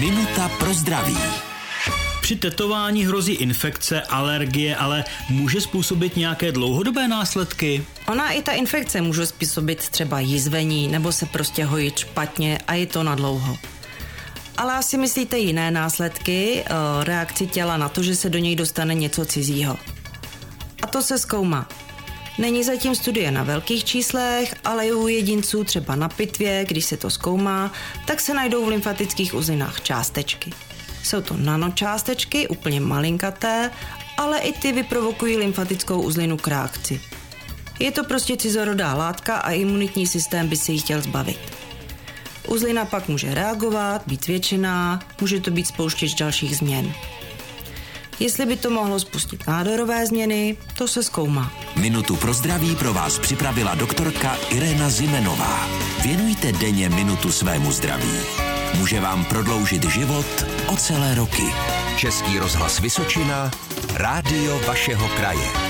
Minuta pro zdraví. Při tetování hrozí infekce, alergie, ale může způsobit nějaké dlouhodobé následky? Ona i ta infekce může způsobit třeba jizvení nebo se prostě hojit špatně a je to na dlouho. Ale asi myslíte jiné následky, eh, reakci těla na to, že se do něj dostane něco cizího. A to se zkoumá. Není zatím studie na velkých číslech, ale u jedinců třeba na pitvě, když se to zkoumá, tak se najdou v lymfatických uzlinách částečky. Jsou to nanočástečky, úplně malinkaté, ale i ty vyprovokují lymfatickou uzlinu k reakci. Je to prostě cizorodá látka a imunitní systém by se jí chtěl zbavit. Uzlina pak může reagovat, být většiná, může to být spouštěč dalších změn. Jestli by to mohlo spustit nádorové změny, to se zkoumá. Minutu pro zdraví pro vás připravila doktorka Irena Zimenová. Věnujte denně minutu svému zdraví. Může vám prodloužit život o celé roky. Český rozhlas Vysočina, rádio vašeho kraje.